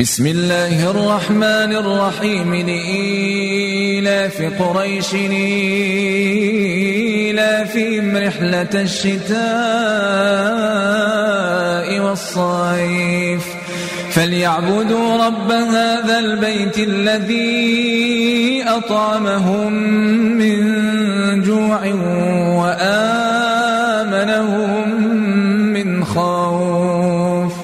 بسم الله الرحمن الرحيم لإيلاف قريش لإيلافهم رحلة الشتاء والصيف. فليعبدوا رب هذا البيت الذي أطعمهم من جوع وآمنهم من خوف.